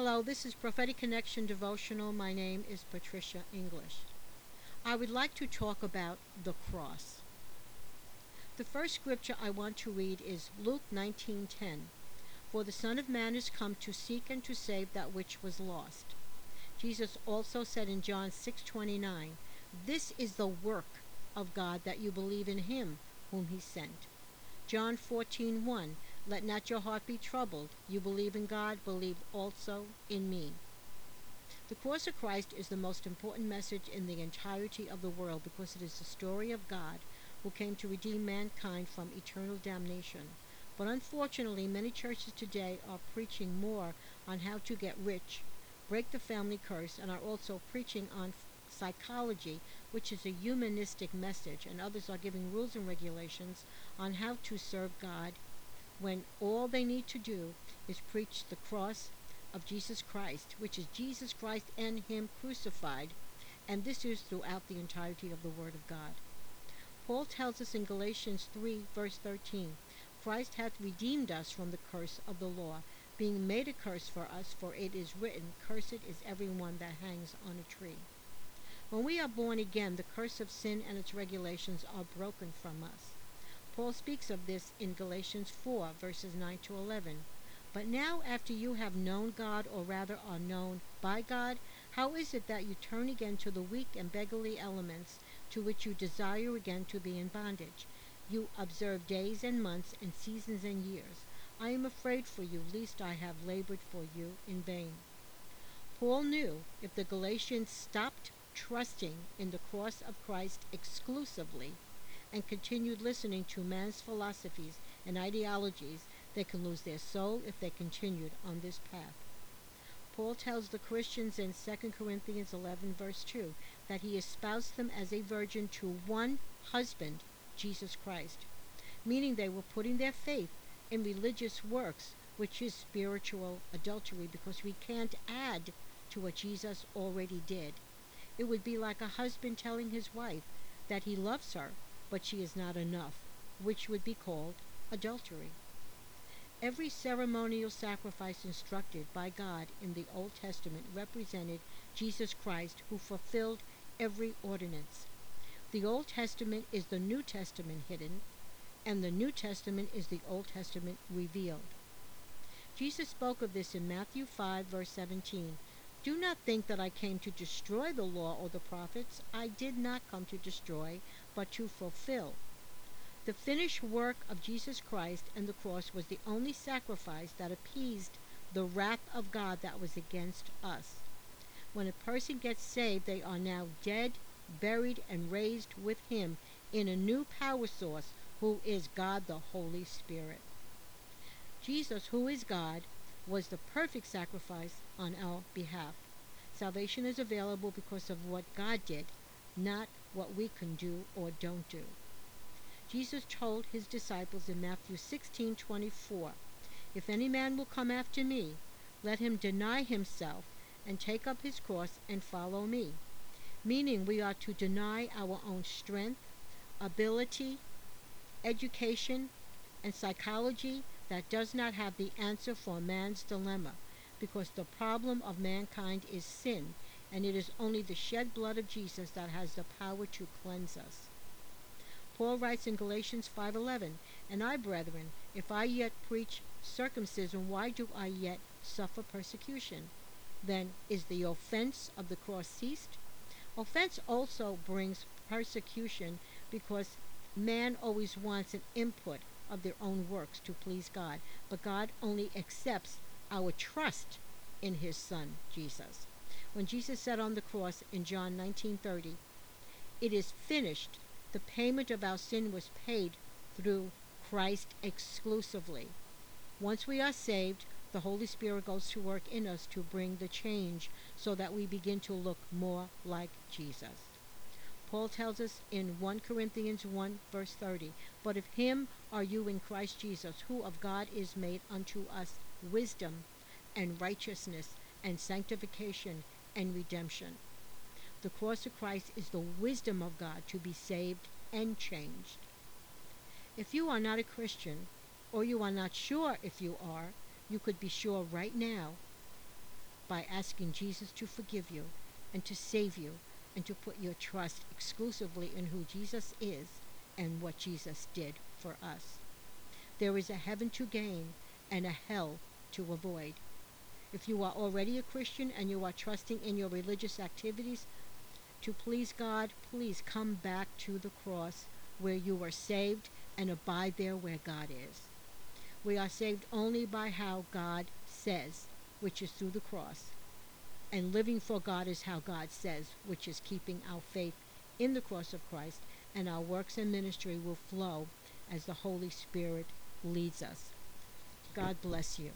Hello, this is Prophetic Connection Devotional. My name is Patricia English. I would like to talk about the cross. The first scripture I want to read is Luke 19:10. For the Son of Man is come to seek and to save that which was lost. Jesus also said in John 6:29, "This is the work of God that you believe in him whom he sent." John 14:1, "Let not your heart be troubled. You believe in God, believe also in me." The cross of Christ is the most important message in the entirety of the world because it is the story of God who came to redeem mankind from eternal damnation. But unfortunately, many churches today are preaching more on how to get rich break the family curse and are also preaching on psychology, which is a humanistic message, and others are giving rules and regulations on how to serve God when all they need to do is preach the cross of Jesus Christ, which is Jesus Christ and Him crucified, and this is throughout the entirety of the Word of God. Paul tells us in Galatians 3, verse 13 Christ hath redeemed us from the curse of the law being made a curse for us, for it is written, Cursed is every one that hangs on a tree. When we are born again, the curse of sin and its regulations are broken from us. Paul speaks of this in Galatians 4, verses 9 to 11. But now, after you have known God, or rather are known by God, how is it that you turn again to the weak and beggarly elements to which you desire again to be in bondage? You observe days and months and seasons and years. I am afraid for you, lest I have labored for you in vain. Paul knew if the Galatians stopped trusting in the cross of Christ exclusively and continued listening to man's philosophies and ideologies, they can lose their soul if they continued on this path. Paul tells the Christians in 2 Corinthians 11, verse 2, that he espoused them as a virgin to one husband, Jesus Christ, meaning they were putting their faith in religious works, which is spiritual adultery because we can't add to what Jesus already did. It would be like a husband telling his wife that he loves her, but she is not enough, which would be called adultery. Every ceremonial sacrifice instructed by God in the Old Testament represented Jesus Christ, who fulfilled every ordinance. The Old Testament is the New Testament hidden, and the New Testament is the Old Testament revealed. Jesus spoke of this in Matthew 5, verse 17. Do not think that I came to destroy the law or the prophets. I did not come to destroy, but to fulfill. The finished work of Jesus Christ and the cross was the only sacrifice that appeased the wrath of God that was against us. When a person gets saved, they are now dead, buried, and raised with Him in a new power source who is God the Holy Spirit. Jesus, who is God, was the perfect sacrifice on our behalf. Salvation is available because of what God did, not what we can do or don't do. Jesus told his disciples in Matthew 16:24, "If any man will come after me, let him deny himself and take up his cross and follow me." Meaning we are to deny our own strength, ability, education, and psychology that does not have the answer for man's dilemma, because the problem of mankind is sin, and it is only the shed blood of Jesus that has the power to cleanse us. Paul writes in Galatians 5:11, "And I, brethren, if I yet preach circumcision, why do I yet suffer persecution? Then is the offense of the cross ceased?" Offense also brings persecution because Man always wants an input of their own works to please God, but God only accepts our trust in his son Jesus. When Jesus said on the cross in John 19:30, "It is finished," the payment of our sin was paid through Christ exclusively. Once we are saved, the Holy Spirit goes to work in us to bring the change so that we begin to look more like Jesus. Paul tells us in 1 Corinthians 1, verse 30, But of him are you in Christ Jesus, who of God is made unto us wisdom and righteousness and sanctification and redemption. The cross of Christ is the wisdom of God to be saved and changed. If you are not a Christian, or you are not sure if you are, you could be sure right now by asking Jesus to forgive you and to save you and to put your trust exclusively in who Jesus is and what Jesus did for us. There is a heaven to gain and a hell to avoid. If you are already a Christian and you are trusting in your religious activities to please God, please come back to the cross where you are saved and abide there where God is. We are saved only by how God says, which is through the cross. And living for God is how God says, which is keeping our faith in the cross of Christ, and our works and ministry will flow as the Holy Spirit leads us. God bless you.